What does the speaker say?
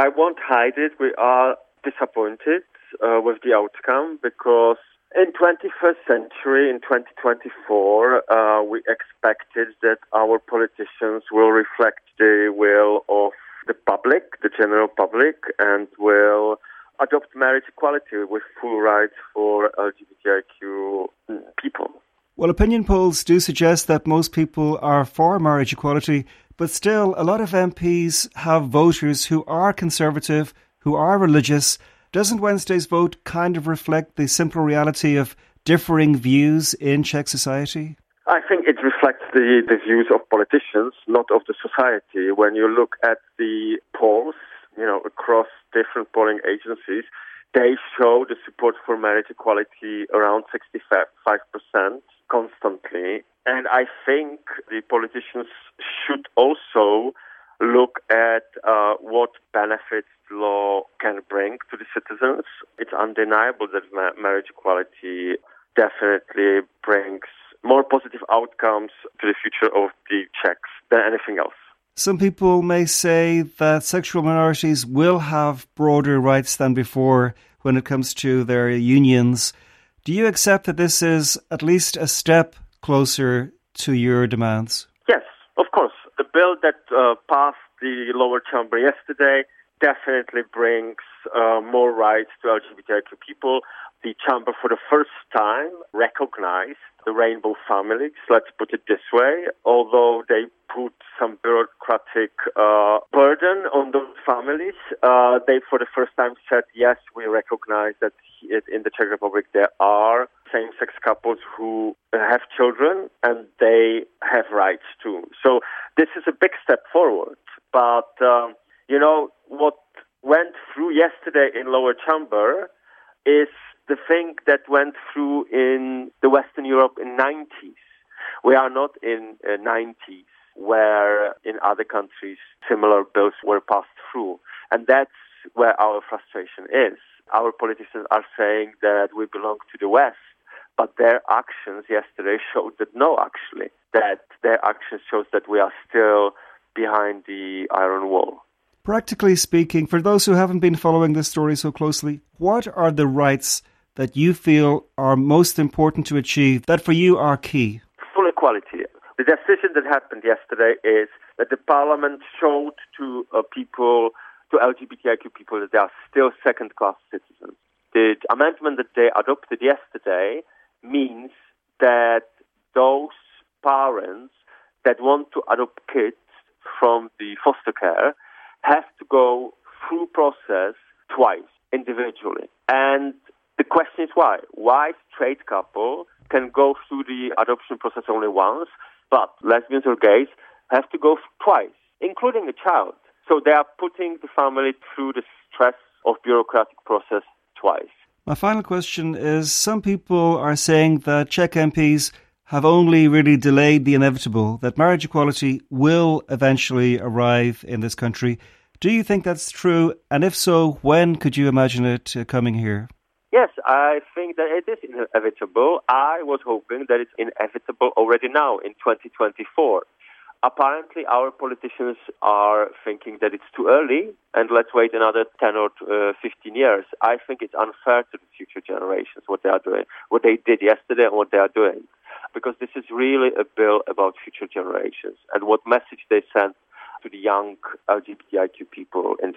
I won't hide it. We are disappointed uh, with the outcome because in 21st century, in 2024, uh, we expected that our politicians will reflect the will of the public, the general public, and will adopt marriage equality with full rights for LGBTIQ people. Well, opinion polls do suggest that most people are for marriage equality, but still, a lot of MPs have voters who are conservative, who are religious. Doesn't Wednesday's vote kind of reflect the simple reality of differing views in Czech society? I think it reflects the, the views of politicians, not of the society. When you look at the polls, you know, across different polling agencies, they show the support for marriage equality around 65% constantly. And I think the politicians also look at uh, what benefits the law can bring to the citizens. It's undeniable that ma- marriage equality definitely brings more positive outcomes to the future of the Czechs than anything else. Some people may say that sexual minorities will have broader rights than before when it comes to their unions. Do you accept that this is at least a step closer to your demands? Yes, of course. The bill that uh, passed the lower chamber yesterday definitely brings uh, more rights to LGBTIQ people. The chamber, for the first time, recognized the rainbow families, let's put it this way, although they put some bureaucratic uh, burden on those families, uh, they for the first time said, yes, we recognize that in the Czech Republic there are same-sex couples who have children and they have rights too. So this is a big step forward. But, um, you know, what went through yesterday in lower chamber is the thing that went through in the Western Europe in 90s. We are not in uh, 90s where in other countries similar bills were passed through. And that's where our frustration is. Our politicians are saying that we belong to the West, but their actions yesterday showed that no, actually, that their actions shows that we are still behind the iron wall. Practically speaking, for those who haven't been following this story so closely, what are the rights that you feel are most important to achieve that for you are key? Full equality. The decision that happened yesterday is that the parliament showed to uh, people, to LGBTIQ people, that they are still second class citizens. The amendment that they adopted yesterday means that those parents that want to adopt kids from the foster care have to go through process twice individually. And the question is why? Why straight couple can go through the adoption process only once, but lesbians or gays have to go twice, including a child. So they are putting the family through the stress of bureaucratic process twice. My final question is some people are saying that Czech MPs have only really delayed the inevitable, that marriage equality will eventually arrive in this country. Do you think that's true? And if so, when could you imagine it uh, coming here? Yes, I think that it is inevitable. I was hoping that it's inevitable already now in 2024. Apparently, our politicians are thinking that it's too early and let's wait another 10 or uh, 15 years. I think it's unfair to the future generations what they are doing, what they did yesterday and what they are doing. Because this is really a bill about future generations and what message they send to the young LGBTIQ people in